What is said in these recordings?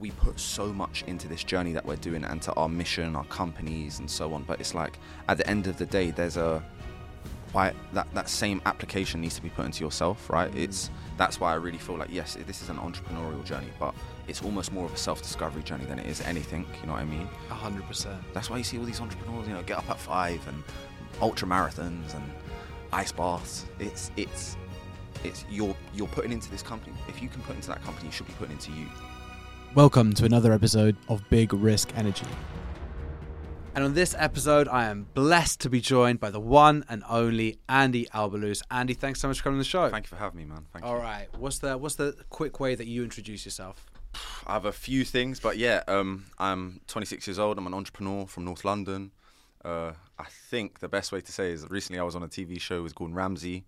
we put so much into this journey that we're doing and to our mission, our companies, and so on. But it's like at the end of the day, there's a why that that same application needs to be put into yourself, right? Mm. It's that's why I really feel like yes, this is an entrepreneurial journey, but it's almost more of a self-discovery journey than it is anything. You know what I mean? A hundred percent. That's why you see all these entrepreneurs, you know, get up at five and ultra marathons and ice baths. It's it's it's you're you're putting into this company. If you can put into that company, you should be putting into you. Welcome to another episode of Big Risk Energy. And on this episode, I am blessed to be joined by the one and only Andy Albalous. Andy, thanks so much for coming on the show. Thank you for having me, man. Thank All you. right, what's the what's the quick way that you introduce yourself? I have a few things, but yeah, um, I'm 26 years old. I'm an entrepreneur from North London. Uh, I think the best way to say is recently I was on a TV show with Gordon Ramsay.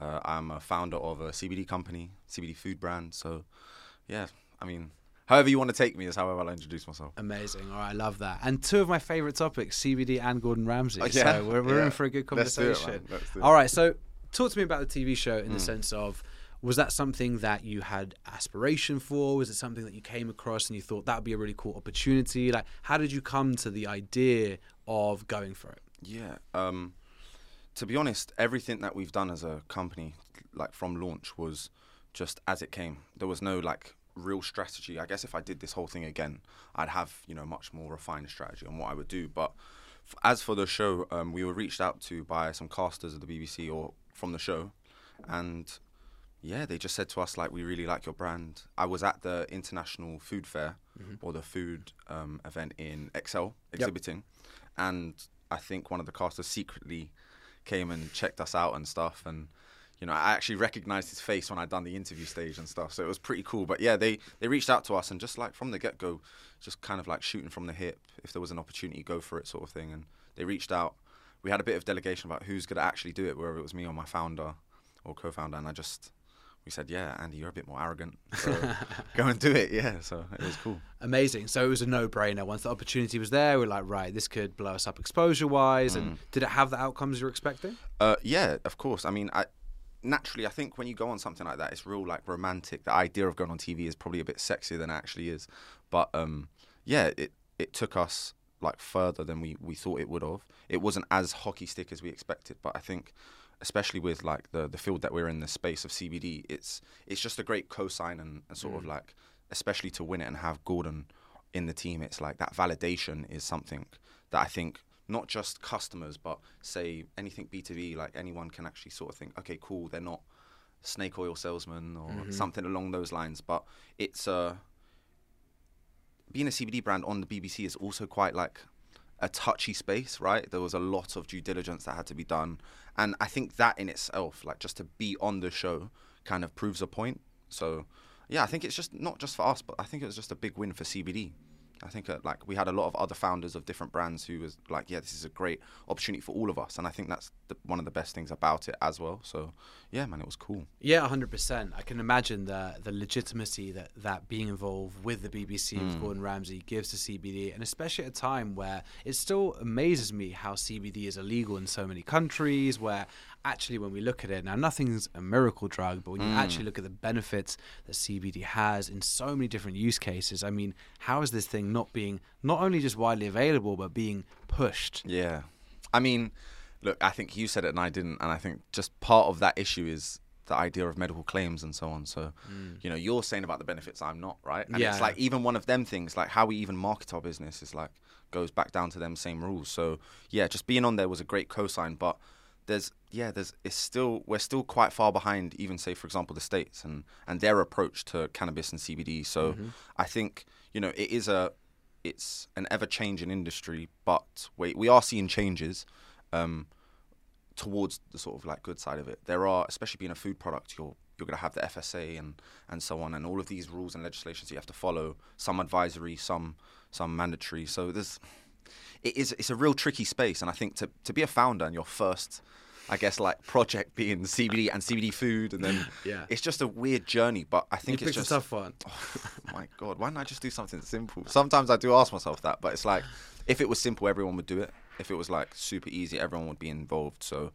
Uh, I'm a founder of a CBD company, CBD food brand. So, yeah, I mean, however you want to take me is however I'll introduce myself. Amazing. All right, I love that. And two of my favorite topics, CBD and Gordon Ramsay. Oh, yeah, So we're, we're yeah. in for a good Let's do it, conversation. man. Let's do it. All right, so talk to me about the TV show in the Mm. sense of was that something that you had aspiration for? Was it something that you came across and you thought that would be a really cool opportunity? Like, how did you come to the idea of going for it? Yeah. Um, to be honest, everything that we've done as a company, like from launch, was just as it came. There was no like real strategy. I guess if I did this whole thing again, I'd have you know much more refined strategy on what I would do. But f- as for the show, um, we were reached out to by some casters of the BBC or from the show, and yeah, they just said to us like, we really like your brand. I was at the International Food Fair or the food um, event in Excel exhibiting, and I think one of the casters secretly came and checked us out and stuff, and you know, I actually recognized his face when I'd done the interview stage and stuff, so it was pretty cool. But yeah, they they reached out to us and just like from the get go, just kind of like shooting from the hip. If there was an opportunity, go for it, sort of thing. And they reached out. We had a bit of delegation about who's gonna actually do it, whether it was me or my founder or co-founder, and I just we said, yeah, Andy, you're a bit more arrogant, so go and do it. Yeah, so it was cool. Amazing. So it was a no-brainer. Once the opportunity was there, we are like, right, this could blow us up exposure-wise. Mm. And did it have the outcomes you're expecting? Uh, yeah, of course. I mean, I naturally, I think when you go on something like that, it's real like romantic. The idea of going on TV is probably a bit sexier than it actually is. But um, yeah, it it took us like further than we we thought it would have. It wasn't as hockey stick as we expected, but I think. Especially with like the the field that we're in, the space of CBD, it's it's just a great cosign and, and sort of like, especially to win it and have Gordon in the team, it's like that validation is something that I think not just customers, but say anything B2B, like anyone can actually sort of think, okay, cool, they're not snake oil salesmen or something along those lines. But it's uh, being a CBD brand on the BBC is also quite like a touchy space, right? There was a lot of due diligence that had to be done. And I think that in itself, like just to be on the show, kind of proves a point. So, yeah, I think it's just not just for us, but I think it was just a big win for CBD. I think uh, like we had a lot of other founders of different brands who was like, yeah, this is a great opportunity for all of us, and I think that's the, one of the best things about it as well. So, yeah, man, it was cool. Yeah, hundred percent. I can imagine the the legitimacy that that being involved with the BBC Hmm. with Gordon Ramsay gives to CBD, and especially at a time where it still amazes me how CBD is illegal in so many countries. Where actually, when we look at it now, nothing's a miracle drug, but when you mm. actually look at the benefits that CBD has in so many different use cases, I mean, how is this thing not being not only just widely available but being pushed? Yeah. I mean, look, I think you said it and I didn't. And I think just part of that issue is the idea of medical claims and so on. So, mm. you know, you're saying about the benefits, I'm not, right? And Yeah. it's like even one of them things, like how we even market our business is like goes back down to them same rules. So, yeah, just being on there was a great cosign. But there's, yeah, there's, it's still, we're still quite far behind, even say, for example, the States and, and their approach to cannabis and CBD. So I think, you know, it is a, it's an ever changing industry, but we we are seeing changes um, towards the sort of like good side of it. There are, especially being a food product, you're you're going to have the FSA and and so on, and all of these rules and legislations you have to follow. Some advisory, some some mandatory. So there's it is it's a real tricky space, and I think to to be a founder and your first. I guess like project being CBD and CBD food, and then Yeah. it's just a weird journey. But I You think it's picked just a tough one. oh my god, why didn't I just do something simple? Sometimes I do ask myself that, but it's like if it was simple, everyone would do it. If it was like super easy, everyone would be involved. So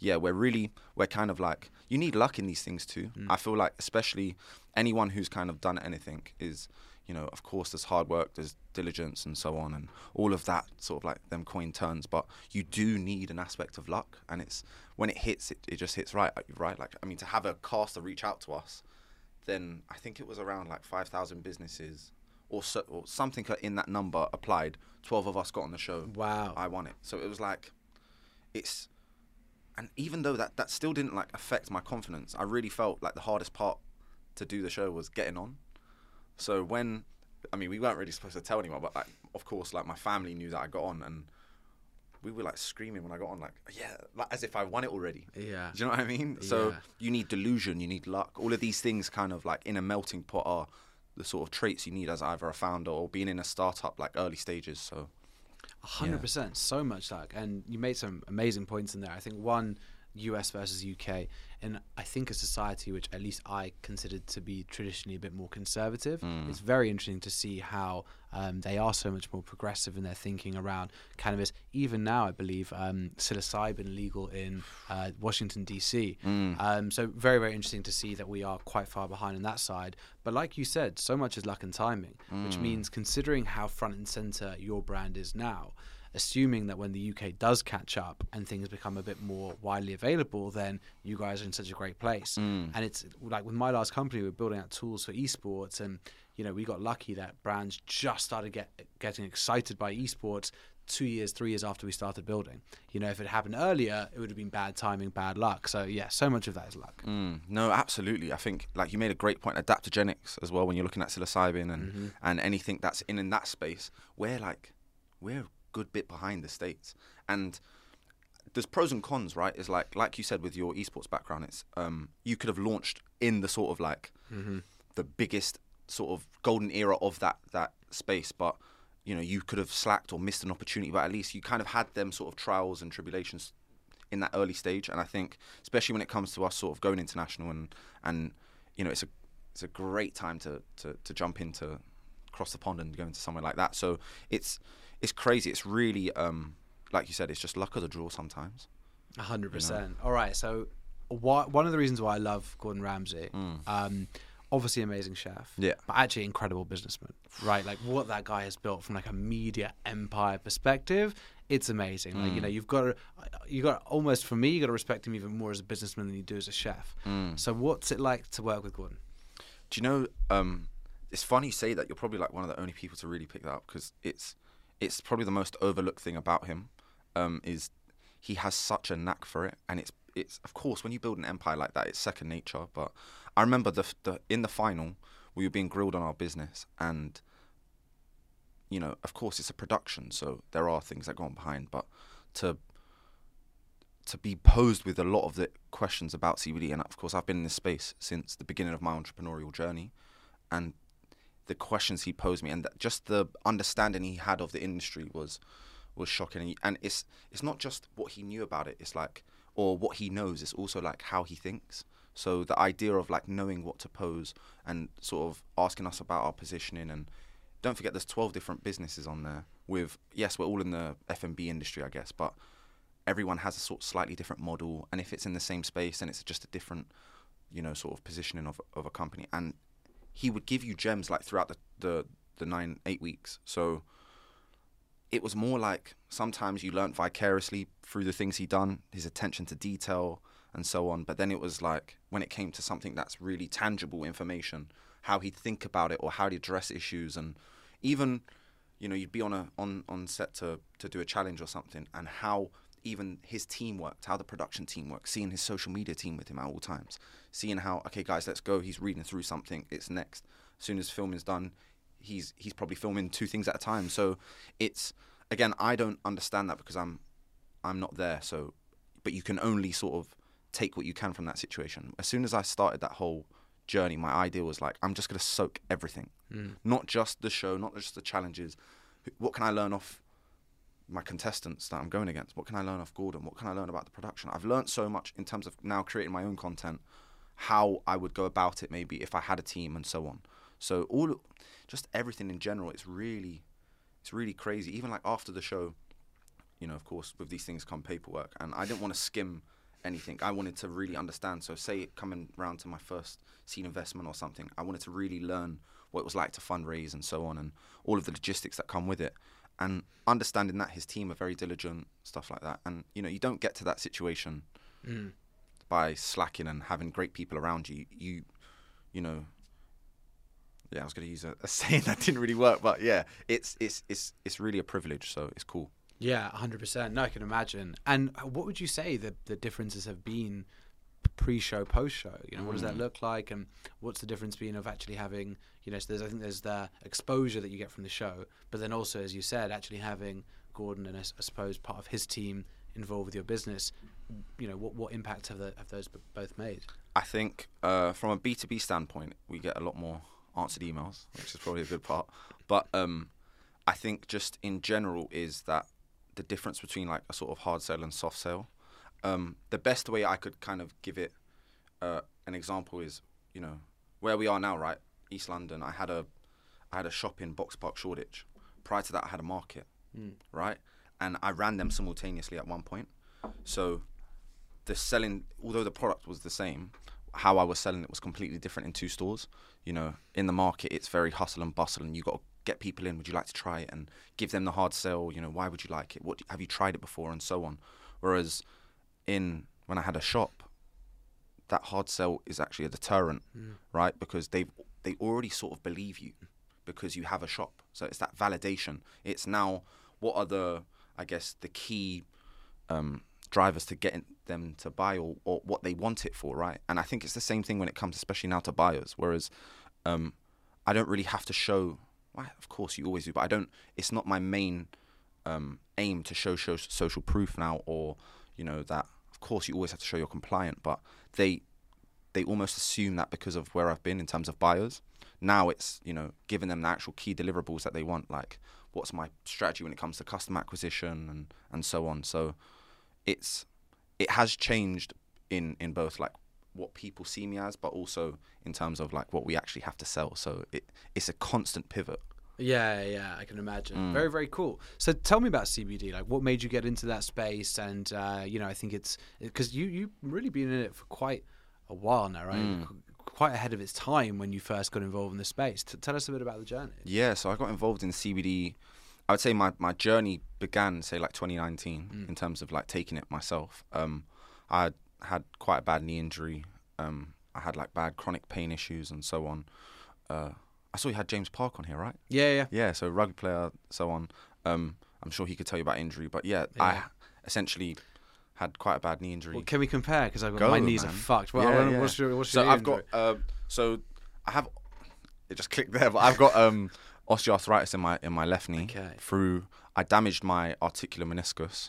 yeah, we're really we're kind of like you need luck in these things too. Mm. I feel like especially anyone who's kind of done anything is you know, of course, there's hard work, there's diligence, and so on, and all of that sort of like them coin turns. But you do need an aspect of luck, and it's when it hits, it, it just hits right, uh, right. Like I mean, to have a caster reach out to us, then I think it was around like five thousand businesses or, so, or something in that number applied. Twelve of us got on the show. Wow. I won it. So it was like, it's, and even though that that still didn't like affect my confidence, I really felt like the hardest part to do the show was getting on. So when, I mean, we weren't really supposed to tell anyone, but like, of course, like my family knew that I got on, and we were like screaming when I got on, like, yeah, like, as if I won it already. Yeah. Do you know what I mean? So Yeah. you need delusion, you need luck. All of these things, kind of like in a melting pot, are the sort of traits you need as either a founder or being in a startup, like early stages. So A hundred percent, so much luck, and you made some amazing points in there. I think one, US versus UK, and I think a society which at least I considered to be traditionally a bit more conservative. It's very interesting to see how um, they are so much more progressive in their thinking around cannabis. Even now, I believe um, psilocybin legal in uh, Washington DC. Um, so very very interesting to see that we are quite far behind on that side. But like you said, so much is luck and timing, which means considering how front and center your brand is now assuming that when the UK does catch up and things become a bit more widely available, then you guys are in such a great place. And it's like with my last company, we're building out tools for esports, and you know we got lucky that brands just started get, getting excited by esports two years, three years after we started building. You know, if it happened earlier, it would have been bad timing, bad luck. So yeah, so much of that is luck. Mm, no, absolutely. I think like you made a great point. Adaptogenics as well. When you're looking at psilocybin and and anything that's in in that space, we're like we're good bit behind the states. And there's pros and cons, right? Is like like you said with your esports background, it's um you could have launched in the sort of like the biggest sort of golden era of that that space, but you know you could have slacked or missed an opportunity. But at least you kind of had them sort of trials and tribulations in that early stage. And I think, especially when it comes to us sort of going international and and you know, it's a it's a great time to to, to jump into cross the pond and go into somewhere like that. So it's it's crazy. It's really um like you said, it's just luck of the draw sometimes. A hundred percent. All right. So, why, one of the reasons why I love Gordon Ramsay, um, obviously amazing chef, Yeah. but actually incredible businessman, right? Like what that guy has built from like a media empire perspective, it's amazing. Like you know, you've got to, you got almost for me, you got to respect him even more as a businessman than you do as a chef. So, what's it like to work with Gordon? Do you know? Um, it's funny you say that. You're probably like one of the only people to really pick that up because it's it's probably the most overlooked thing about him. Um, is he has such a knack for it, and it's it's of course when you build an empire like that, it's second nature. But I remember the the in the final we were being grilled on our business, and you know, of course, it's a production, so there are things that go on behind. But to to be posed with a lot of the questions about CBD, and of course, I've been in this space since the beginning of my entrepreneurial journey, and the questions he posed me, and just the understanding he had of the industry was was shocking. And, and it's it's not just what he knew about it; it's like or what he knows. It's also like how he thinks. So the idea of like knowing what to pose and sort of asking us about our positioning and don't forget there's 12 different businesses on there with yes we're all in the F&B industry I guess but everyone has a sort of slightly different model and if it's in the same space then it's just a different you know sort of positioning of, of a company and he would give you gems like throughout the, the the nine eight weeks. So it was more like sometimes you learnt vicariously through the things he done his attention to detail and so on. But then it was like when it came to something that's really tangible information how he'd think about it or how he'd address issues and even you know you'd be on a on on set to to do a challenge or something and how even his team worked how the production team worked seeing his social media team with him at all times seeing how okay guys let's go. He's reading through something. It's next. As soon as filming's done he's he's probably filming two things at a time. So it's again i don't understand that because i'm i'm not there. So but you can only sort of take what you can from that situation. As soon as i started that whole journey my idea was like i'm just going to soak everything. Hmm. Not just the show not just the challenges. What can i learn off my contestants that i'm going against? What can i learn off gordon? What can i learn about the production? I've learned so much in terms of now creating my own content how i would go about it maybe if i had a team and so on so all just everything in general it's really it's really crazy even like after the show you know of course with these things come paperwork and i didn't want to skim anything i wanted to really understand so say coming round to my first seed investment or something i wanted to really learn what it was like to fundraise and so on, and all of the logistics that come with it. And understanding that his team are very diligent, stuff like that. And you know, you don't get to that situation Mm. By slacking and having great people around you. You, you know. Yeah, I was going to use a, a saying that didn't really work, but yeah, it's it's it's it's really a privilege, so it's cool. Yeah, hundred percent. No, I can imagine. And what would you say the the differences have been pre-show, post-show? You know, what does that Mm. look like, and what's the difference being of actually having, you know, so there's I think there's the exposure that you get from the show, but then also, as you said, actually having Gordon and I suppose part of his team involved with your business. You know, what what impact have the, have those both made? I think uh, from a B two B standpoint, we get a lot more answered emails, which is probably a good part. But um, I think just in general is that the difference between like a sort of hard sell and soft sell. Um, the best way I could kind of give it uh, an example is, you know, where we are now, right? East London. I had a, I had a shop in Boxpark, Shoreditch. Prior to that, I had a market, Mm. right? And I ran them simultaneously at one point. So the selling, although the product was the same, how I was selling it was completely different in two stores. You know, in the market, it's very hustle and bustle, and you got to get people in. Would you like to try it? And give them the hard sell. You know, why would you like it? What have you tried it before, and so on. Whereas, in when I had a shop, that hard sell is actually a deterrent, Mm. right? Because they they already sort of believe you because you have a shop. So it's that validation. It's now what are the I guess the key um, drivers to getting them to buy or, or what they want it for, right? And I think it's the same thing when it comes, especially now to buyers. Whereas um, I don't really have to show. Well, of course, you always do, but I don't. It's not my main um, aim to show, show social proof now, or you know that. Of course, you always have to show you're compliant, but they they almost assume that because of where I've been in terms of buyers. Now it's you know giving them the actual key deliverables that they want, like what's my strategy when it comes to customer acquisition and and so on. So it's it has changed in in both like what people see me as, but also in terms of like what we actually have to sell. So it it's a constant pivot. Yeah, yeah, I can imagine. Mm. Very, very cool. So tell me about CBD. Like, what made you get into that space? And uh, you know, I think it's because you you've really been in it for quite a while now, right? Mm. Quite ahead of its time when you first got involved in the space. T- tell us a bit about the journey. Yeah, so I got involved in CBD. I would say my, my journey began, say, like 2019, Mm. in terms of like taking it myself. Um, I had, had quite a bad knee injury. Um, I had like bad chronic pain issues and so on. Uh, I saw you had James Park on here, right? Yeah, yeah. Yeah, so rugby player, so on. Um, I'm sure he could tell you about injury, but yeah, Yeah. I essentially had quite a bad knee injury. Well, can we compare? Because I've got Go, my knees are fucked. Well, Yeah, yeah. what's your what's so your I've injury? got uh, so I have it just clicked there, but I've got um, osteoarthritis in my in my left knee Okay. through I damaged my articular meniscus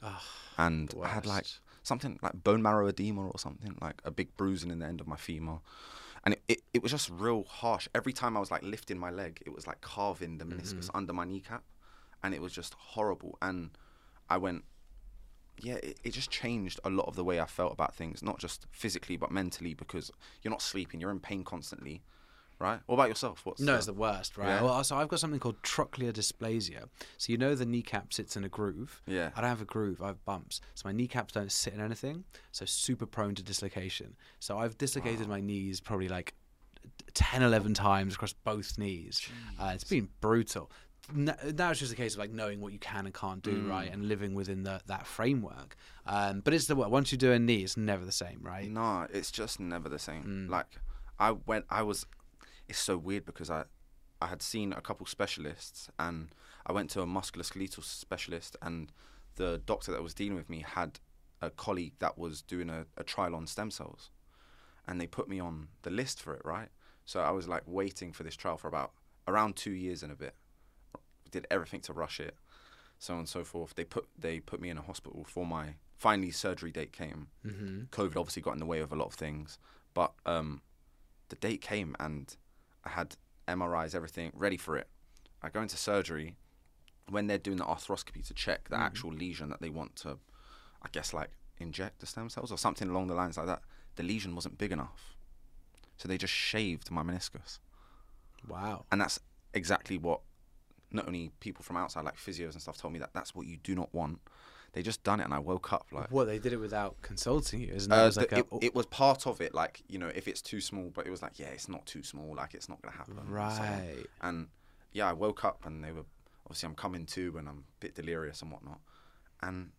and I had like something like bone marrow edema or something like a big bruising in the end of my femur. And it, it, it was just real harsh. Every time I was like lifting my leg, it was like carving the meniscus Mm-hmm. under my kneecap. And it was just horrible. And I went, yeah, it, it just changed a lot of the way I felt about things, not just physically, but mentally, because you're not sleeping, you're in pain constantly, right? What about yourself? What's No, the- it's the worst, right? Yeah. Well, so I've got something called trochlear dysplasia. So you know the kneecap sits in a groove. Yeah. I don't have a groove. I have bumps. So my kneecaps don't sit in anything. So super prone to dislocation. So I've dislocated my knees probably like 10, 11 times across both knees. Uh, it's been brutal. Now it's just a case of like knowing what you can and can't do, Mm. right, and living within the, that framework. Um, but it's the once you do a knee, it's never the same, right? No, it's just never the same. Mm. Like I went, I was. It's so weird because I, I had seen a couple specialists, and I went to a musculoskeletal specialist, and the doctor that was dealing with me had a colleague that was doing a, a trial on stem cells, and they put me on the list for it, right? So I was like waiting for this trial for about around two years and a bit. Did everything to rush it, so on and so forth. They put they put me in a hospital for my finally surgery date came. Mm-hmm. COVID obviously got in the way of a lot of things, but um, the date came and I had MRIs, everything ready for it. I go into surgery when they're doing the arthroscopy to check the Mhm. actual lesion that they want to, I guess, like inject the stem cells or something along the lines like that. The lesion wasn't big enough, so they just shaved my meniscus, Wow. and that's exactly what not only people from outside, like physios and stuff, told me that that's what you do not want. They just done it, and I woke up like. What they did it without consulting you, isn't it? Uh, It was the- like a- it, it was part of it, like you know, if it's too small, but it was like, yeah, it's not too small, like it's not gonna happen. and so right. And yeah, I woke up and they were obviously I'm coming to and I'm a bit delirious and whatnot. And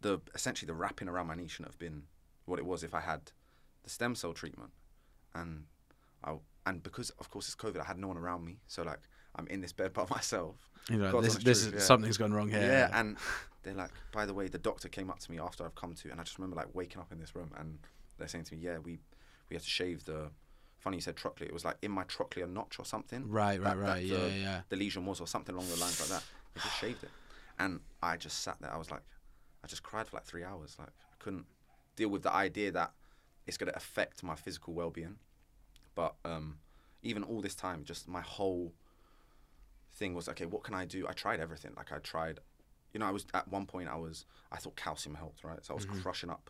the essentially the wrapping around my knee shouldn't have been what it was if I had the stem cell treatment. And I and because of course it's COVID, I had no one around me, so like I'm in this bed by myself. You know, this, this truth, is yeah. something's gone wrong here. Yeah, and they're like, by the way, the doctor came up to me after I've come to, and I just remember like waking up in this room, and they're saying to me, yeah, we we had to shave the. Funny you said trochlear. It was like in my trochlear notch or something. right, right, that- that right. Yeah, the- yeah. The lesion was or something along the lines like that. They just shaved it, and I just sat there. I was like, I just cried for like three hours. Like I couldn't deal with the idea that it's going to affect my physical well-being. But um, even all this time, just my whole thing was okay. What can I do? I tried everything. Like I tried, you know, I was at one point I was I thought calcium helped, right? So I was Mm-hmm. crushing up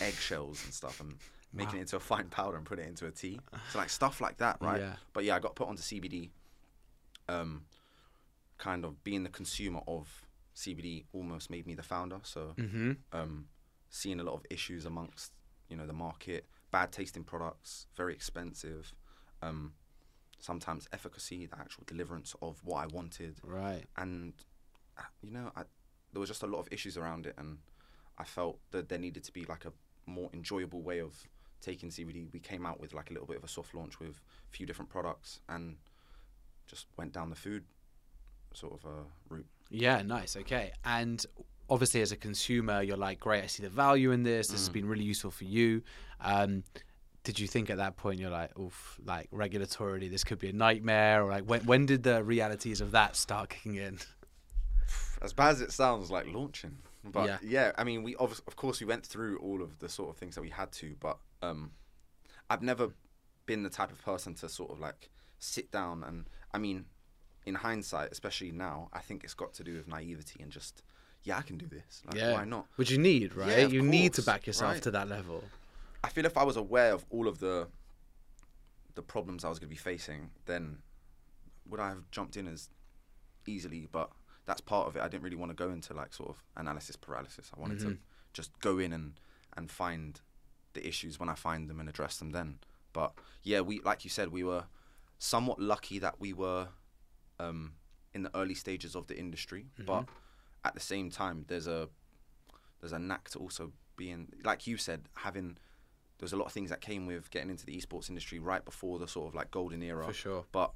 eggshells and stuff and making Wow. it into a fine powder and putting it into a tea. So like stuff like that, right? Yeah. But yeah, I got put onto CBD. Um, kind of being the consumer of CBD almost made me the founder. So Mm-hmm. um, seeing a lot of issues amongst you know the market, bad tasting products, very expensive. Um, sometimes efficacy, the actual deliverance of what I wanted, Right. and you know, I, there was just a lot of issues around it, and I felt that there needed to be like a more enjoyable way of taking CBD. We came out with like a little bit of a soft launch with a few different products, and just went down the food sort of uh, route. Yeah, nice. Okay. And obviously, as a consumer, you're like, great, I see the value in this. This has Mm. been really useful for you. Um, did you think at that point you're like, oof, like regulatorily, this could be a nightmare? Or like, when, when did the realities of that start kicking in? As bad as it sounds like launching but Yeah. yeah, i mean we of, of course we went through all of the sort of things that we had to but um i've never been the type of person to sort of like sit down and i mean in hindsight especially now i think it's got to do with naivety and just yeah i can do this like, yeah. why not Which you need, right? Yeah, you need to back yourself right. to that level. i feel if i was aware of all of the the problems i was going to be facing then would i have jumped in as easily but that's part of it i didn't really want to go into like sort of analysis paralysis i wanted to Mhm. just go in and and find the issues when i find them and address them then but yeah we like you said we were somewhat lucky that we were um in the early stages of the industry but at the same time there's a there's a knack to also being like you said having there's a lot of things that came with getting into the esports industry right before the sort of like golden era For sure. but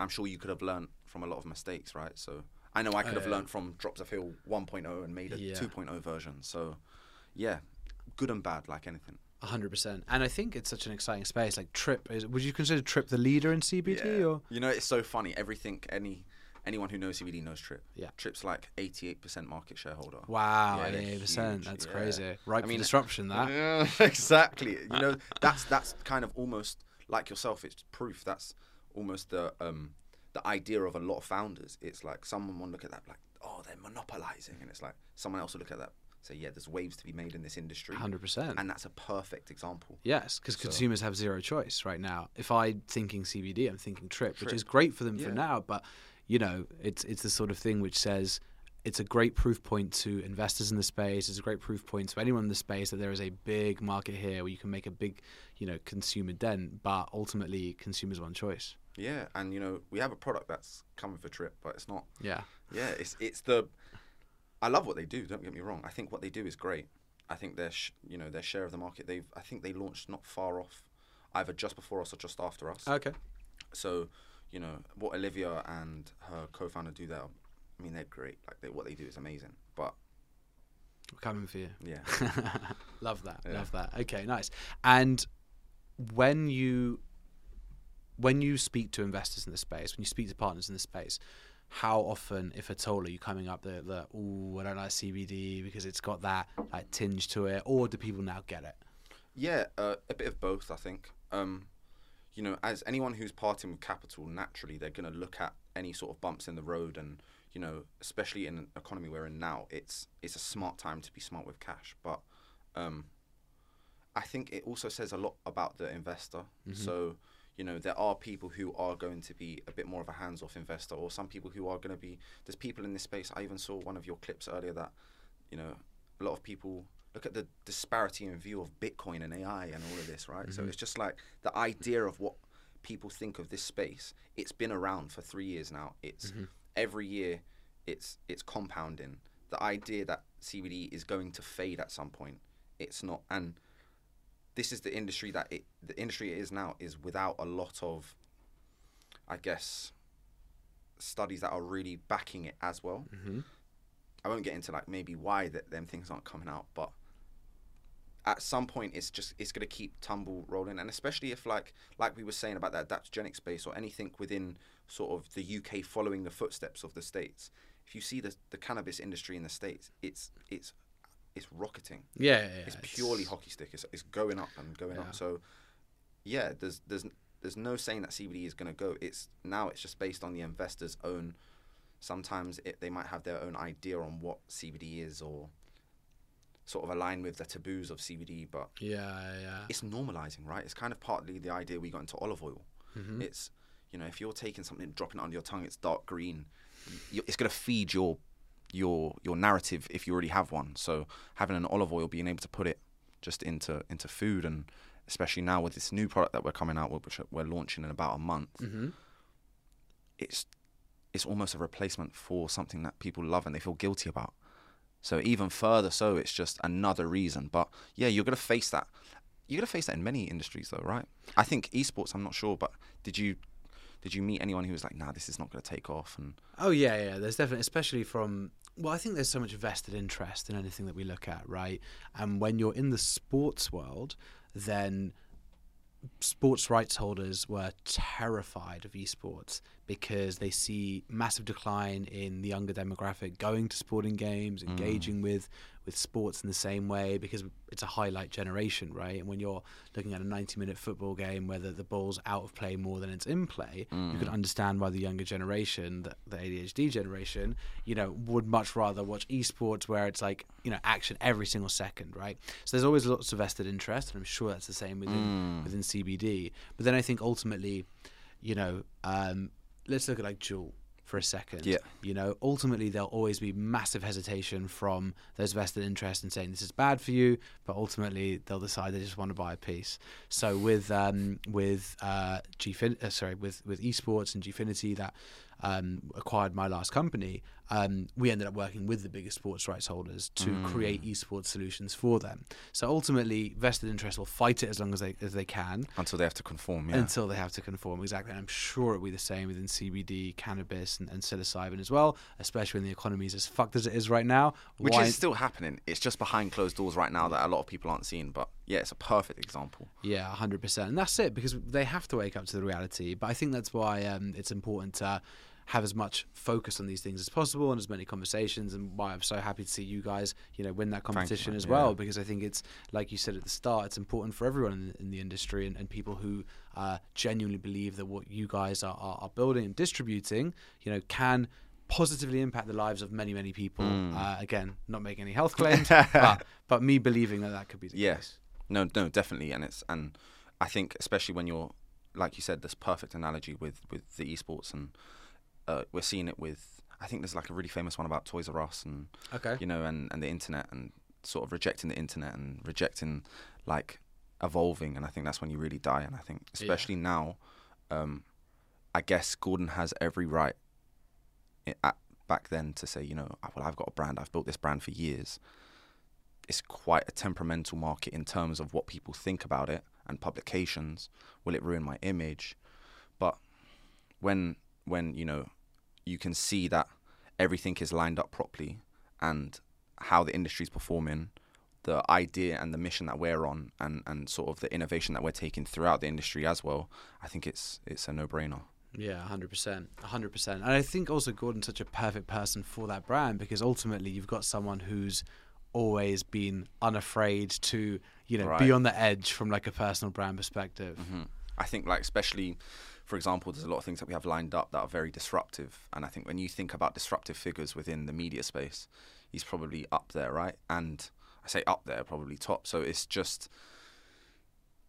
I'm sure you could have learned from a lot of mistakes, right? So I know I could have Uh, learned from Drops of Heal 1.0 and made a Yeah. 2.0 version. So yeah, good and bad, like anything. A hundred percent. And I think it's such an exciting space. Like Trip is. Would you consider Trip the leader in CBD Yeah. or? You know, it's so funny. Everything, any anyone who knows CBD knows Trip. Yeah. Trip's like 88% market shareholder. Wow, Yeah, they're eighty percent. huge, That's yeah. crazy. Right I mean, disruption. That. Yeah, exactly. You know, that's that's kind of almost like yourself. It's proof. That's almost the um the idea of a lot of founders. It's like someone will look at that like, oh, they're monopolizing, and it's like someone else will look at that, say, yeah, there's waves to be made in this industry, Hundred percent. and that's a perfect example. Yes, because So- consumers have zero choice right now. If I'm thinking CBD, I'm thinking Trip, which is great for them for now. But you know, it's it's the sort of thing which says it's a great proof point to investors in the space. It's a great proof point to anyone in the space that there is a big market here where you can make a big, you know, consumer dent. But ultimately, consumers want choice. Yeah, and you know, we have a product that's coming for Trip, but it's not. Yeah, Yeah, it's it's the. I love what they do. Don't get me wrong. I think what they do is great. I think their sh- you know their share of the market. They've I think they launched not far off, either just before us or just after us. okay. So, you know what Olivia and her co-founder do there. I mean, they're great. Like they, what they do is amazing. But We're coming for you. yeah, love that. Yeah. Love that. Okay, nice. And when you when you speak to investors in the space, when you speak to partners in the space, how often, if at all, are you coming up the the oh, I don't like CBD because it's got that like tinge to it, or do people now get it? yeah, uh, a bit of both. I think. Um, you know, as anyone who's parting with capital, naturally they're going to look at any sort of bumps in the road, and you know, especially in an economy we're in now, it's it's a smart time to be smart with cash. But um, I think it also says a lot about the investor. So, you know, there are people who are going to be a bit more of a hands-off investor, or some people who are going to be. There's people in this space. I even saw one of your clips earlier that, you know, a lot of people look at the disparity in view of Bitcoin and AI and all of this, right? So mm-hmm. it's just like the idea of what people think of this space. It's been around for three years now. It's mm-hmm. every year, it's it's compounding. The idea that CBD is going to fade at some point, it's not. And this is the industry that it the industry it is now is without a lot of, I guess, studies that are really backing it as well. Mm-hmm. I won't get into like maybe why that them things aren't coming out, but at some point it's just it's gonna keep tumble rolling, and especially if like like we were saying about that adaptogenic space or anything within sort of the UK following the footsteps of the states. If you see the the cannabis industry in the states, it's it's it's rocketing. Yeah, yeah, yeah, It's purely hockey stick. It's, it's going up and going Yeah. up. So yeah, there's there's there's no saying that CBD is going to go. It's now it's just based on the investor's own. Sometimes it, they might have their own idea on what CBD is or sort of align with the taboos of CBD, but Yeah, yeah. it's normalizing, right? It's kind of partly the idea we got into olive oil. Mhm. It's you know if you're taking something, dropping it on your tongue, it's dark green. y it's going to feed your your your narrative if you already have one. So having an olive oil, being able to put it just into into food, and especially now with this new product that we're coming out with, which we're launching in about a month, Mm-hmm. it's it's almost a replacement for something that people love and they feel guilty about. So even further, so it's just another reason. But yeah, you're gonna face that. You're gonna face that in many industries, though, right? I think esports. I'm not sure, but did you did you meet anyone who was like, "Nah, this is not gonna take off"? And Oh yeah, yeah. There's definitely, especially from. Well, I think there's so much vested interest in anything that we look at, right? And when you're in the sports world, then sports rights holders were terrified of esports because they see massive decline in the younger demographic going to sporting games, mm. engaging with with sports in the same way because it's a highlight generation, right? And when you're looking at a 90 minute football game whether the, ball's out of play more than it's in play, you can understand why the younger generation, the, the ADHD generation, you know, would much rather watch esports where it's like, you know, action every single second, right? So there's always lots of vested interest, and I'm sure that's the same within within CBD. But then I think ultimately, you know, um, let's look at like Juul for a second. Yeah. You know, ultimately there'll always be massive hesitation from those vested interests in saying this is bad for you, but ultimately they'll decide they just want to buy a piece. So with um, with uh, Gfin- uh, sorry, with with esports and Gfinity that um, acquired my last company, um, we ended up working with the biggest sports rights holders to create esports solutions for them. So ultimately, vested interests will fight it as long as they as they can until they have to conform, yeah. until they have to conform exactly. And I'm sure it'll be the same within CBD, cannabis, and, and psilocybin as well. Especially when the economy is as fucked as it is right now. Which Why- is still happening. It's just behind closed doors right now that a lot of people aren't seeing. But yeah, it's a perfect example. Yeah, hundred percent, and that's it because they have to wake up to the reality. But I think that's why um, it's important to have as much focus on these things as possible and as many conversations, and why I'm so happy to see you guys, you know, win that competition as Yeah. well. Because I think it's like you said at the start, it's important for everyone in, in the industry and, and people who uh, genuinely believe that what you guys are, are, are building and distributing, you know, can positively impact the lives of many many people. Mm. Uh, again, not making any health claims, but but me believing that that could be the Yeah. case. No, no, definitely, and it's and I think especially when you're like you said, this perfect analogy with with the esports, and uh, we're seeing it with. I think there's like a really famous one about Toys R Us and Okay. you know and and the internet and sort of rejecting the internet and rejecting like evolving, and I think that's when you really die. And I think especially now, um, I guess Gordon has every right at, back then to say, you know, "Ah, well, I've got a brand, I've built this brand for years. It's quite a temperamental market in terms of what people think about it and publications. Will it ruin my image? But when when you know you can see that everything is lined up properly and how the industry's performing, the idea and the mission that we're on, and, and sort of the innovation that we're taking throughout the industry as well, I think it's it's a no brainer. Yeah, hundred percent, hundred percent. And I think also Gordon's such a perfect person for that brand because ultimately you've got someone who's always been unafraid to, you know, be on the edge from like a personal brand perspective. hmm I think, like, especially, for example, there's a lot of things that we have lined up that are very disruptive. And I think when you think about disruptive figures within the media space, he's probably up there, right? And I say up there, probably top. So it's just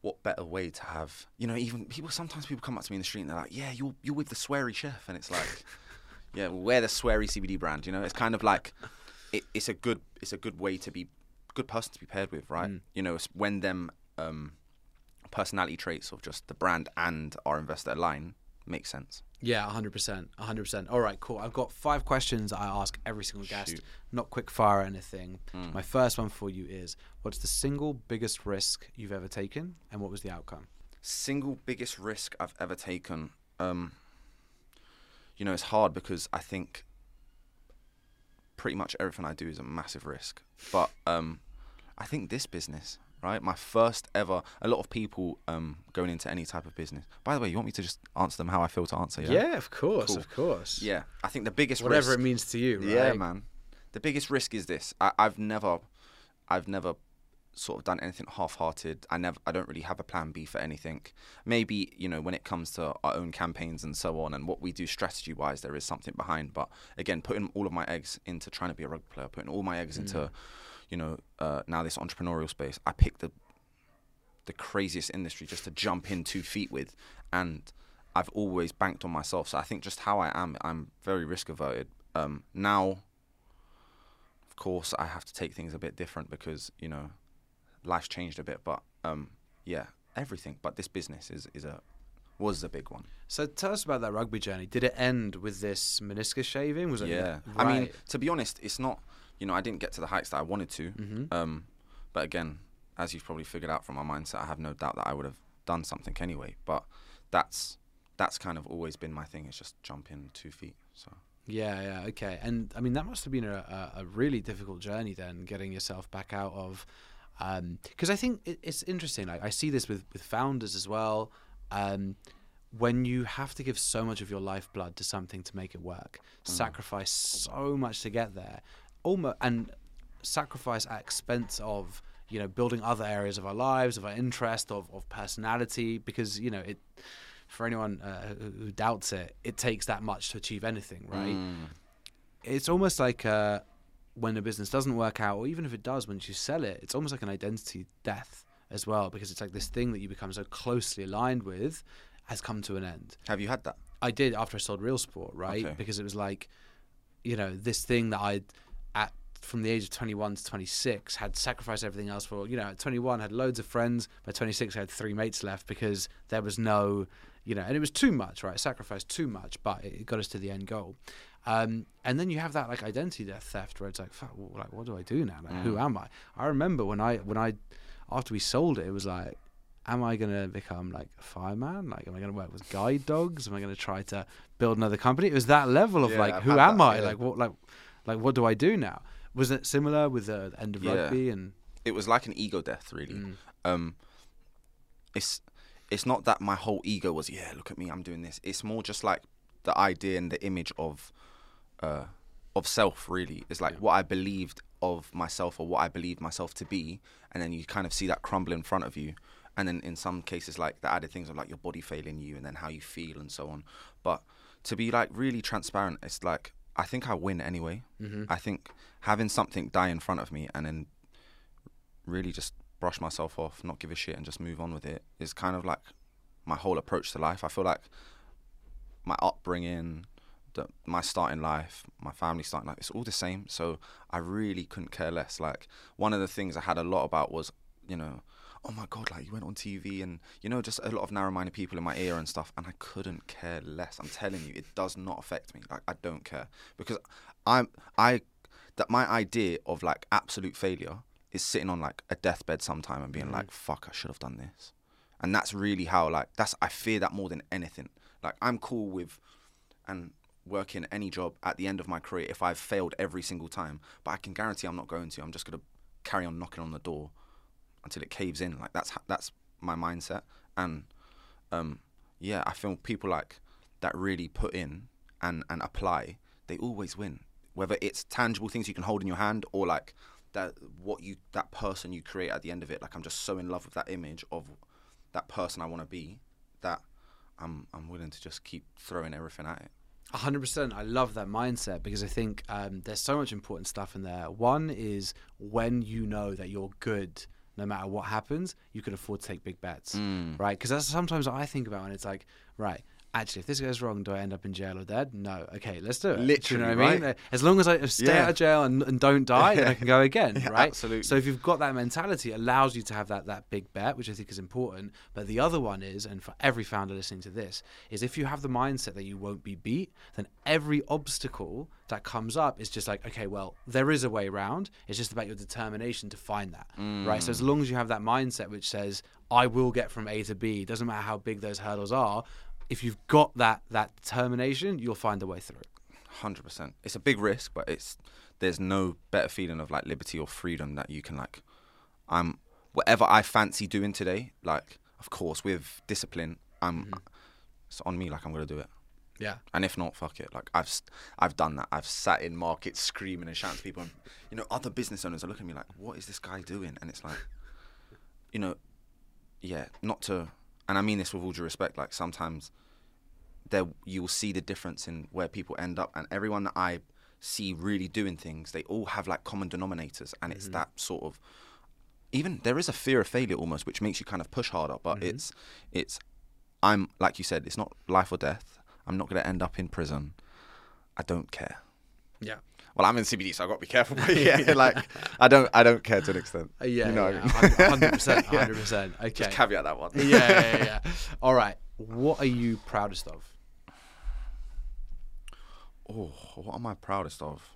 what better way to have, you know, even people, sometimes people come up to me in the street and they're like, yeah, you're, you're with the sweary chef. And it's like, yeah, well, we're the sweary CBD brand, you know? It's kind of like, it, it's a good it's a good way to be good person to be paired with, right? Mm. You know, when them um, personality traits of just the brand and our investor line makes sense. Yeah, 100%. 100%. All right, cool. I've got five questions I ask every single guest. Shoot. Not quick fire or anything. Mm. My first one for you is what's the single biggest risk you've ever taken and what was the outcome? Single biggest risk I've ever taken. Um, you know, it's hard because I think pretty much everything I do is a massive risk. But um, I think this business, right? My first ever. A lot of people um, going into any type of business. By the way, you want me to just answer them how I feel to answer? Yeah. yeah of course, Cool. of course. Yeah. I think the biggest Whatever risk, it means to you, right? Yeah, man. The biggest risk is this. I, I've never, I've never sort of done anything half-hearted. I never, I don't really have a plan B for anything. Maybe you know when it comes to our own campaigns and so on, and what we do strategy-wise, there is something behind. But again, putting all of my eggs into trying to be a rugby player, putting all my eggs into, you know, uh, now this entrepreneurial space. I picked the, the craziest industry just to jump in two feet with, and I've always banked on myself. So I think just how I am, I'm very risk averted. Um, now, of course, I have to take things a bit different because you know, life's changed a bit. But um, yeah, everything. But this business is is a was a big one. So tell us about that rugby journey. Did it end with this meniscus shaving? Was it? Yeah, I mean, to be honest, it's not. You know, I didn't get to the heights that I wanted to. hmm Um, but again, as you've probably figured out from my mindset, I have no doubt that I would have done something anyway. But that's that's kind of always been my thing. It's just jumping two feet. So Yeah, yeah, okay. And I mean, that must have been a, a, really difficult journey then, getting yourself back out of. Because I think it, it's interesting. Like I see this with with founders as well. Um, when you have to give so much of your lifeblood to something to make it work, sacrifice so much to get there, almost and sacrifice at expense of you know building other areas of our lives, of our interest, of of personality. Because you know it. For anyone uh, who doubts it, it takes that much to achieve anything, right? Mm. it's almost like uh, when a business doesn't work out, or even if it does, once you sell it, it's almost like an identity death as well, because it's like this thing that you become so closely aligned with has come to an end. have you had that? I did after I sold Real Sport, right? Okay. Because it was like, you know, this thing that I, at from the age of 21 to 26, had sacrificed everything else for. You know, at 21, had loads of friends. By 26, I had three mates left because there was no, you know, and it was too much, right? Sacrificed too much, but it got us to the end goal. Um, and then you have that like identity death theft where it's like, fuck, well, like what do I do now? Like, who Mm. am I? I remember when I when I after we sold it, it was like, am I gonna become like a fireman? Like, am I gonna work with guide dogs? Am I gonna try to build another company? It was that level of Yeah, like, I've who am that, I? yeah. Like, what like like what do I do now? Was it similar with the end of Yeah. rugby and? It was like an ego death, really. Mm. Um, it's it's not that my whole ego was yeah, look at me, I'm doing this. It's more just like the idea and the image of uh, of self. Really, it's like Yeah. what I believed of myself or what I believed myself to be, and then you kind of see that crumble in front of you. And then in some cases, like the added things of like your body failing you, and then how you feel and so on. But to be like really transparent, it's like I think I win anyway. Mhm. I think having something die in front of me and then really just brush myself off, not give a shit, and just move on with it is kind of like my whole approach to life. I feel like my upbringing, the, my starting life, my family starting life, it's all the same. So I really couldn't care less. Like one of the things I had a lot about was, you know, oh my god, like you went on TV and you know just a lot of narrow-minded people in my ear and stuff, and I couldn't care less. I'm telling you, it does not affect me. Like I don't care because I'm I that my idea of like absolute failure is sitting on like a deathbed sometime and being mm. like, fuck, I should have done this. And that's really how like that's I fear that more than anything. Like I'm cool with and working any job at the end of my career if I've failed every single time, but I can guarantee I'm not going to. I'm just gonna carry on knocking on the door until it caves in. Like that's that's my mindset. And um, yeah, I feel people like that really put in and and apply. They always win. Whether it's tangible things you can hold in your hand or like that what you that person you create at the end of it. Like I'm just so in love with that image of that person I want to be that I'm I'm willing to just keep throwing everything at it. Hundred percent. I love that mindset because I think um, there's so much important stuff in there. One is when you know that you're good, no matter what happens, you can afford to take big bets, Mm. right? Because that's sometimes what I think about, and it's like, right, actually, if this goes wrong, do I end up in jail or dead? No. Okay, let's do it. Do you Literally, know what I mean? As long as I stay Yeah. out of jail and, and don't die, then I can go again, Yeah, right? absolutely. So if you've got that mentality, it allows you to have that that big bet, which I think is important. But the other one is, and for every founder listening to this, is if you have the mindset that you won't be beat, then every obstacle that comes up is just like, okay, well, there is a way around. It's just about your determination to find that, right? So as mm. long as you have that mindset which says, I will get from A to B, doesn't matter how big those hurdles are. If you've got that that determination, you'll find a way through. Hundred percent. It's a big risk, but it's there's no better feeling of like liberty or freedom that you can like. I'm whatever I fancy doing today. Like, of course, with discipline, I'm. Mm-hmm. It's on me. Like I'm gonna do it. Yeah. And if not, fuck it. Like I've I've done that. I've sat in markets screaming and shouting to people. And, you know, other business owners are looking at me like, "What is this guy doing?" And it's like, you know, yeah, not to. And I mean this with all due respect. Like sometimes, there you will see the difference in where people end up, and everyone that I see really doing things, they all have like common denominators, and it's mm-hmm. that sort of. Even there is a fear of failure almost, which makes you kind of push harder. But mm-hmm. it's, it's, I'm like you said, it's not life or death. I'm not going to end up in prison. I don't care. Yeah. Well, I'm in CBD, so I've got to be careful. But yeah, like I don't, I don't care to an extent. Uh, yeah, you know yeah, hundred percent, hundred percent. Okay. Just caveat that one. yeah, yeah, yeah. All right. What are you proudest of? Oh, what am I proudest of?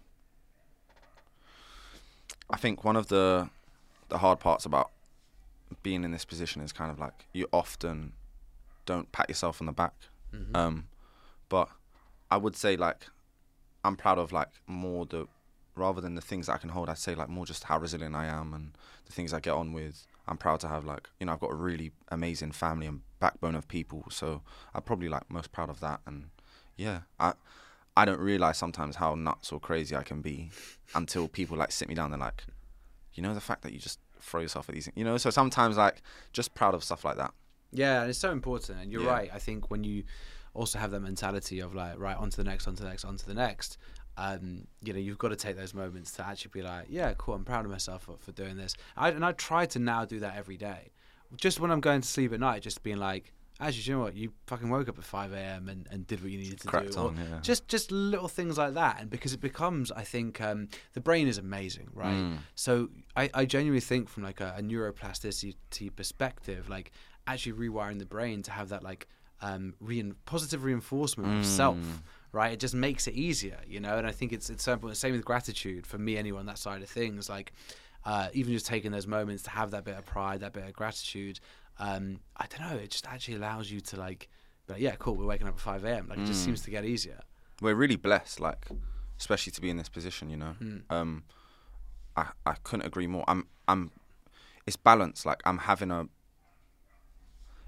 I think one of the the hard parts about being in this position is kind of like you often don't pat yourself on the back. Mm-hmm. Um, but I would say like I'm proud of like more the rather than the things that I can hold. I'd say like more just how resilient I am and the things I get on with. I'm proud to have like you know I've got a really amazing family and backbone of people. So I'm probably like most proud of that. And yeah, I I don't realize sometimes how nuts or crazy I can be until people like sit me down. They're like, you know, the fact that you just throw yourself at these, you know. So sometimes like just proud of stuff like that. Yeah, and it's so important. And you're Yeah. right. I think when you also have that mentality of like, right, on to the next, on to the next, on to the next, um, you know, you've got to take those moments to actually be like, yeah, cool, I'm proud of myself for, for doing this. I, and I try to now do that every day. Just when I'm going to sleep at night, just being like, actually, you know what? You fucking woke up at 5 a.m. And, and did what you needed to Cracked do. On, yeah. Just just little things like that. And because it becomes, I think, um, the brain is amazing, right? Mm. So I, I genuinely think from like a, a neuroplasticity perspective, like actually rewiring the brain to have that like um, rein- positive reinforcement of self, Mm. right? It just makes it easier, you know. And I think it's it's so important. Same with gratitude for me, anyway, on that side of things. Like uh, even just taking those moments to have that bit of pride, that bit of gratitude. Um, I don't know. It just actually allows you to like, be like, yeah, cool. We're waking up at five a.m. Like it just Mm. seems to get easier. we're really blessed, like especially to be in this position. You know, Mm. um, I I couldn't agree more. I'm I'm, it's balance. Like I'm having a.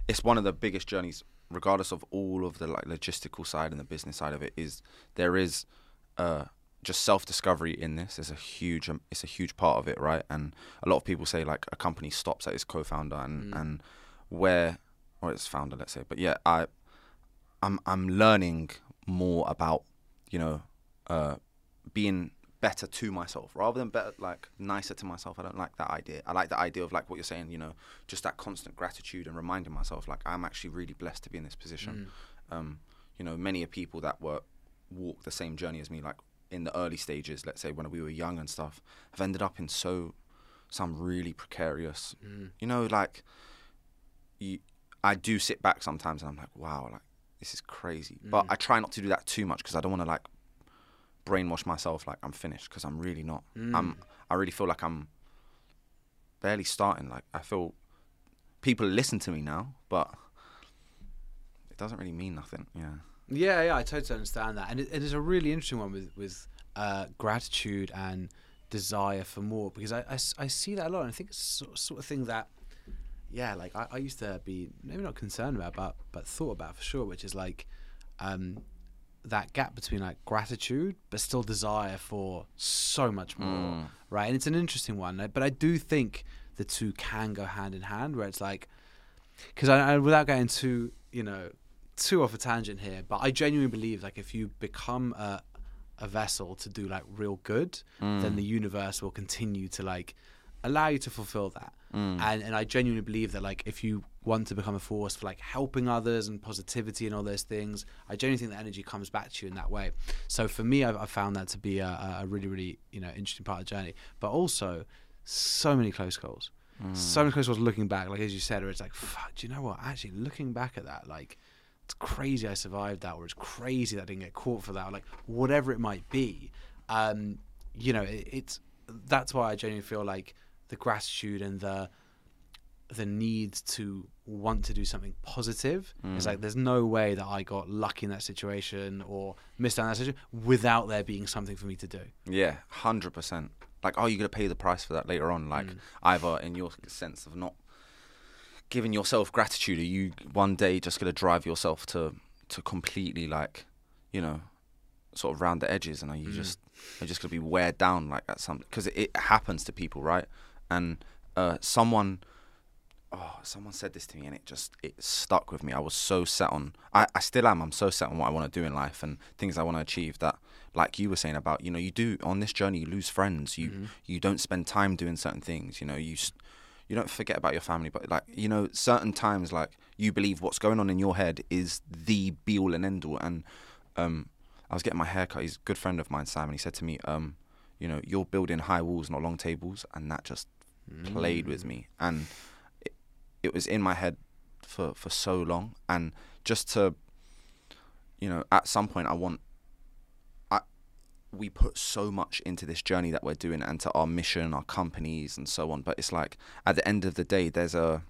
It's one of the biggest journeys, regardless of all of the like logistical side and the business side of it. Is there is, uh, just self discovery in this. There's a huge, um, it's a huge part of it, right? And a lot of people say like a company stops at its co-founder and Mm. and where or its founder, let's say. But yeah, I I'm I'm learning more about you know uh, being better to myself rather than better like nicer to myself. I don't like that idea. I like the idea of like what you're saying. You know, just that constant gratitude and reminding myself like I'm actually really blessed to be in this position. Mm. Um, you know, many of people that were walk the same journey as me, like in the early stages, let's say when we were young and stuff, have ended up in so some really precarious. Mm. You know, like you, I do sit back sometimes and I'm like, wow, like this is crazy. But mm. I try not to do that too much because I don't want to like brainwash myself like I'm finished because I'm really not. I'm. I really feel like I'm barely starting. Like I feel people listen to me now, but it doesn't really mean nothing. Yeah. Yeah, yeah, I totally understand that, and it, it is a really interesting one with with uh, gratitude and desire for more because I I see that a lot, and I think it's sort, sort of thing that, yeah, like I, I used to be maybe not concerned about, but but thought about for sure, which is like, um, that gap between like gratitude but still desire for so much more, Mm. right? And it's an interesting one, but I do think the two can go hand in hand, where it's like, because I, I without going too you know too off a tangent here, but I genuinely believe like if you become a a vessel to do like real good, then the universe will continue to like allow you to fulfill that. And and I genuinely believe that like if you want to become a force for like helping others and positivity and all those things. I genuinely think that energy comes back to you in that way. So for me, I've, I've found that to be a, a really, really you know interesting part of the journey. But also, so many close calls, so many close calls. Looking back, like as you said, where it's like, fuck. Do you know what? Actually, looking back at that, like. It's crazy I survived that, or it's crazy that I didn't get caught for that, or like whatever it might be. Um, you know, it, it's that's why I genuinely feel like the gratitude and the the need to want to do something positive It's like mm. there's no way that I got lucky in that situation or missed out on that situation without there being something for me to do. Yeah, hundred percent. Like, are you going to pay the price for that later on? Like, mm. either in your sense of not giving yourself gratitude, are you one day just going to drive yourself to to completely like, you know, sort of round the edges, and are you mm. just are you just going to be wear down like at some because it, it happens to people, right? And uh, someone oh, someone said this to me and it just it stuck with me. I was so set on I, I still am, I'm so set on what I want to do in life and things I want to achieve that like you were saying about, you know, you do on this journey you lose friends, you you don't spend time doing certain things, you know, you you don't forget about your family, but like, you know, certain times like you believe what's going on in your head is the be all and end all and um I was getting my hair cut, he's a good friend of mine, Sam, and he said to me, um, you know, you're building high walls, not long tables, and that just played with me. And it, was in my head for, for so long. And just to, you know, at some point, I want, I, we put so much into this journey that we're doing and to our mission, our companies, and so on. But it's like, at the end of the day, there's a,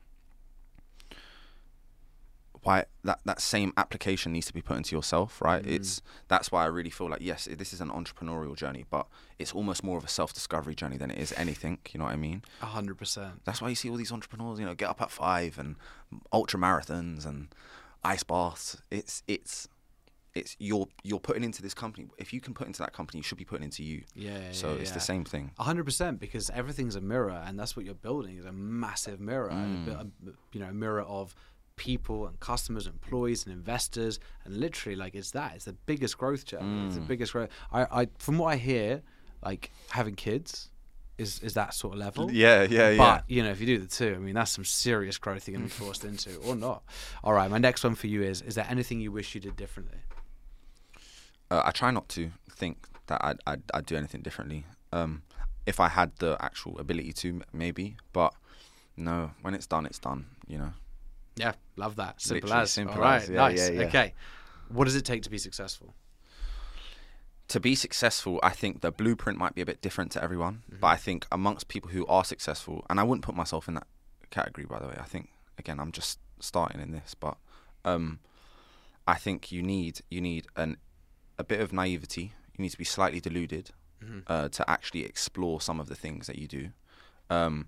why that that same application needs to be put into yourself right? Mm. It's that's why i really feel like yes this is an entrepreneurial journey but it's almost more of a self-discovery journey than it is anything you know what i mean? A hundred percent. that's why you see all these entrepreneurs you know get up at five and ultra marathons and ice baths. It's it's it's you're you're putting into this company. If you can put into that company you should be putting into you. Yeah, yeah, so it's yeah. the same thing. A hundred percent, because everything's a mirror, and that's what you're building is a massive mirror, a, mm. a- you know, a mirror of people and customers, employees and investors, and literally, like, it's that. It's the biggest growth journey. It's the biggest growth. I, I, from what I hear, like having kids is is that sort of level. Yeah, yeah yeah But you know, if you do the two, I mean, that's some serious growth you're to be forced into, or not. All right, my next one for you is: Is there anything you wish you did differently? uh, I try not to think that I'd, I'd, I'd do anything differently. Um, if I had the actual ability to, maybe, but no, when it's done, it's done. You know. Yeah, love that. Simple Literally as. simple All right, as. Yeah, nice. yeah, yeah. Okay, what does it take to be successful? To be successful, I think the blueprint might be a bit different to everyone, but I think amongst people who are successful, and I wouldn't put myself in that category, by the way. I think again, I'm just starting in this, but um, I think you need you need an a bit of naivety. You need to be slightly deluded uh, to actually explore some of the things that you do. Um,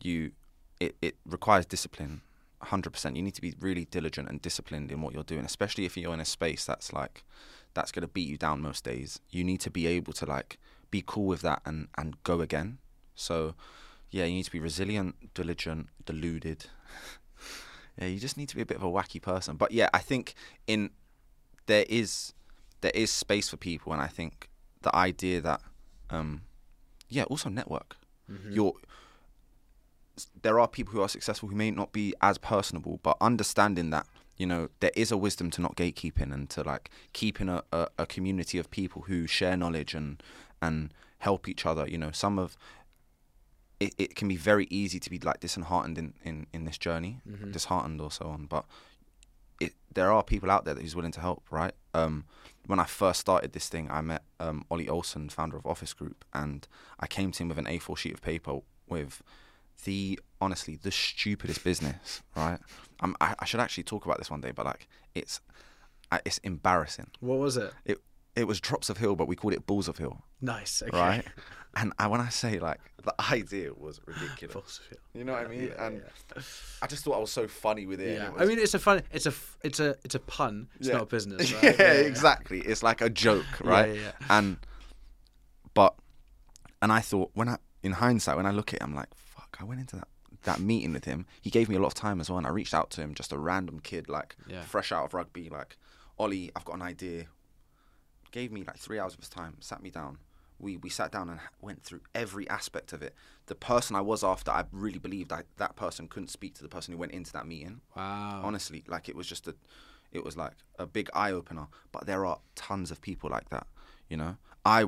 you it, it requires discipline 100% you need to be really diligent and disciplined in what you're doing especially if you're in a space that's like that's going to beat you down most days. You need to be able to like be cool with that and and go again. So yeah you need to be resilient diligent deluded. Yeah you just need to be a bit of a wacky person. But yeah i think in there is there is space for people and i think the idea that um yeah also network. You're there are people who are successful who may not be as personable, but understanding that you know there is a wisdom to not gatekeeping and to like keeping a, a, a community of people who share knowledge and and help each other. You know, some of it, it can be very easy to be like disheartened in, in, in this journey, disheartened or so on. But it, there are people out there that who's willing to help, right? Um, when I first started this thing, I met um, Olly Olsen, founder of Office Group, and I came to him with an A4 sheet of paper with the honestly the stupidest business, right? Um, I, I should actually talk about this one day, but like it's it's embarrassing. What was it? It it was Drops of Heal, but we called it Balls of Heal, Nice. Okay. right? and I, when I say like the idea was ridiculous, Balls of Heal. you know what I mean? Yeah, and I just thought I was so funny with it. Yeah. it I mean, it's a fun. It's a. It's a. It's a pun. It's Yeah. not a business. Right? yeah, exactly. It's like a joke, right? yeah, yeah. And but and I thought when I in hindsight when I look at it, I'm like. I went into that that meeting with him. He gave me a lot of time as well, and I reached out to him, just a random kid, like Yeah. fresh out of rugby, like Ollie. I've got an idea. Gave me like three hours of his time, sat me down, we we sat down and went through every aspect of it. The person I was after, I really believed I, that person couldn't speak to the person who went into that meeting. Wow. Honestly, like it was just a, it was like a big eye opener. But there are tons of people like that. You know, I,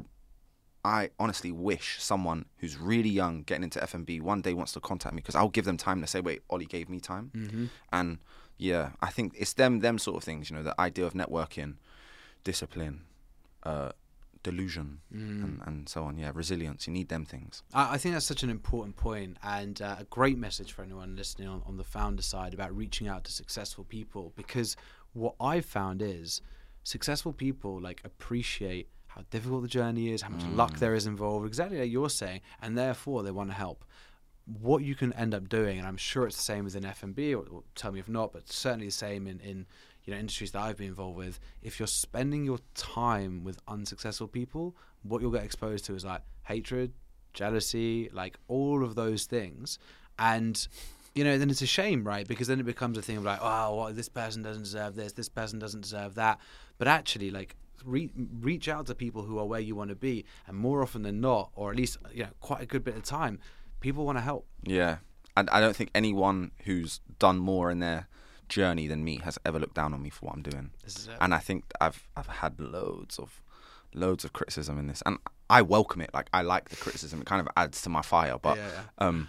I honestly wish someone who's really young getting into F&B one day wants to contact me because I'll give them time to say, wait, Ollie gave me time, Mm-hmm. and yeah, I think it's them them sort of things. You know, the idea of networking, discipline, uh, delusion, Mm. and, and so on. Yeah, resilience. You need them things. I, I think that's such an important point and uh, a great message for anyone listening on, on the founder side about reaching out to successful people because what I've found is successful people like appreciate how difficult the journey is, how much luck Mm. there is involved, exactly like you're saying, and therefore they want to help. What you can end up doing, and I'm sure it's the same within F&B, or, or tell me if not, but certainly the same in, in you know industries that I've been involved with. If you're spending your time with unsuccessful people, what you'll get exposed to is like hatred, jealousy, like all of those things, and you know then it's a shame, right? Because then it becomes a thing of like, oh, well, this person doesn't deserve this, this person doesn't deserve that. But actually, like re- reach out to people who are where you want to be, and more often than not, or at least you know quite a good bit of time, people want to help. Yeah, and I don't think anyone who's done more in their journey than me has ever looked down on me for what I'm doing. This is it. And I think I've I've had loads of loads of criticism in this, and I welcome it. Like I like the criticism; it kind of adds to my fire. But Yeah, yeah. um,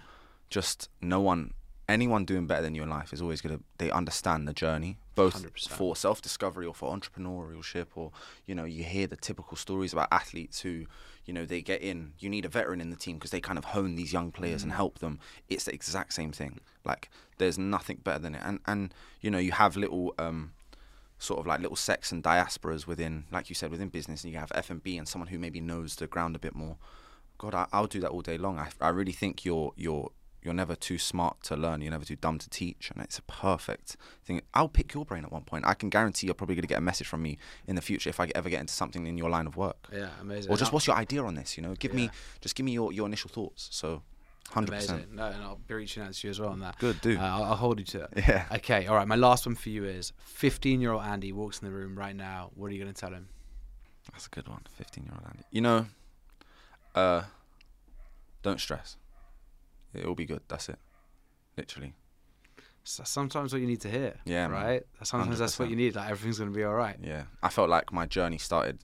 just no one, anyone doing better than you in life is always gonna. They understand the journey, both 100%. for self discovery or for entrepreneurship, or you know, you hear the typical stories about athletes who, you know, they get in. You need a veteran in the team because they kind of hone these young players Mm. and help them. It's the exact same thing. Like there's nothing better than it, and and you know, you have little. um sort of like little sects and diasporas within, like you said, within business, and you have F and B and someone who maybe knows the ground a bit more. God, I, I'll do that all day long. I, I really think you're you're you're never too smart to learn. You're never too dumb to teach, and it's a perfect thing. I'll pick your brain at one point. I can guarantee you're probably going to get a message from me in the future if I ever get into something in your line of work. Yeah, amazing. Or just what's your idea on this? You know, give me just give me your, your initial thoughts. So, hundred percent. amazing. No, and I'll be reaching out to you as well on that. Good, dude. Uh, I'll, I'll hold you to it. Yeah. Okay, all right. My last one for you is 15 year old Andy walks in the room right now. What are you going to tell him? That's a good one. Fifteen year old Andy. You know, uh, don't stress. It will be good. That's it. Literally. So sometimes what you need to hear. Yeah, man. Right? Sometimes that's what you need. Like everything's going to be all right. Yeah. I felt like my journey started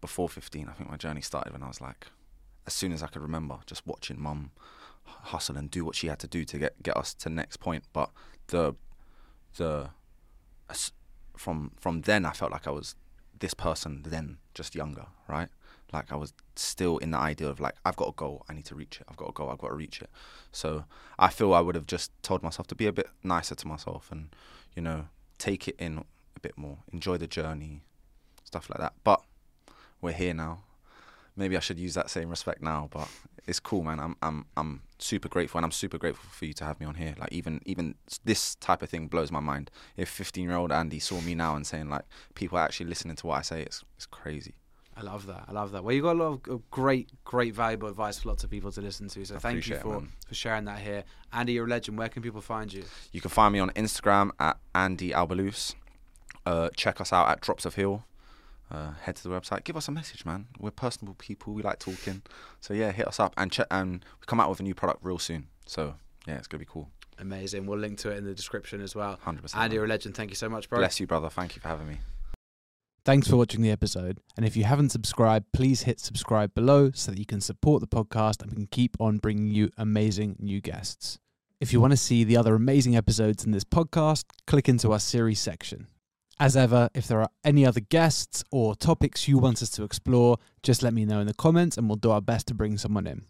before 15. I think my journey started when I was like, as soon as I could remember, just watching mum hustle and do what she had to do to get get us to next point. But the the from from then, I felt like I was this person then, just younger, right? Like I was still in the idea of like I've got a goal, I need to reach it. I've got a goal, I've got to reach it. So I feel I would have just told myself to be a bit nicer to myself and you know take it in a bit more, enjoy the journey, stuff like that. But we're here now. Maybe I should use that same respect now, but it's cool, man. I'm I'm I'm super grateful, and I'm super grateful for you to have me on here. Like even even this type of thing blows my mind. If 15 year old Andy saw me now and saying like people are actually listening to what I say, it's it's crazy. I love that. I love that. Well, you got a lot of- great, great, valuable advice for lots of people to listen to. So I thank you it, for, for sharing that here. Andy, you're a legend. Where can people find you? You can find me on Instagram at Andy Albalous. Uh, check us out at Drops of Heal. Uh, head to the website. Give us a message, man. We're personable people. We like talking. So yeah, hit us up and check. And we come out with a new product real soon. So yeah, it's gonna be cool. Amazing. We'll link to it in the description as well. Hundred percent. Andy, you're a legend. Thank you so much, bro. Bless you, brother. Thank you for having me. Thanks for watching the episode. And if you haven't subscribed, please hit subscribe below so that you can support the podcast and we can keep on bringing you amazing new guests. If you want to see the other amazing episodes in this podcast, click into our series section. As ever, if there are any other guests or topics you want us to explore, just let me know in the comments and we'll do our best to bring someone in.